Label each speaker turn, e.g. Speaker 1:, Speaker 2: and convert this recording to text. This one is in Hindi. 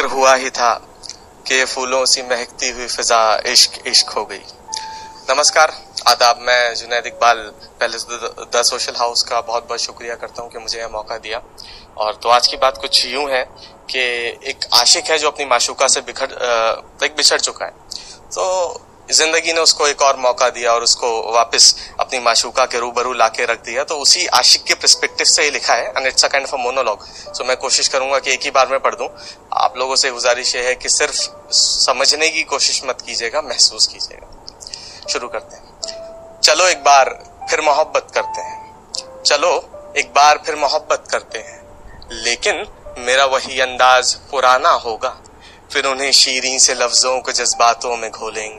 Speaker 1: ज़िक्र हुआ ही था कि फूलों सी महकती हुई फिजा इश्क इश्क हो गई। नमस्कार, आदाब, मैं जुनैद इकबाल, पहले द सोशल हाउस का बहुत बहुत शुक्रिया करता हूँ कि मुझे यह मौका दिया। और तो आज की बात कुछ यूँ है कि एक आशिक है जो अपनी माशुका से बिखर एक बिछड़ चुका है। तो ज़िंदगी ने उसको एक और मौका दिया और उसको वापस अपनी माशूका के रूबरू लाके रख दिया। तो उसी आशिक के प्रस्पेक्टिव से ही लिखा है and it's a kind of a monologue so मैं कोशिश करूँगा कि एक ही बार में पढ़ दूँ। आप लोगों से गुजारिश है कि सिर्फ़ समझने की कोशिश मत कीजिएगा, महसूस कीजिएगा। शुरू करते हैं। चलो एक बार फिर मोहब्बत करते हैं। चलो एक बार फिर मोहब्बत करते हैं। लेकिन मेरा वही अंदाज पुराना होगा, फिर उन्हें शीरी से लफ्जों को जज्बातों में घोलेंगे।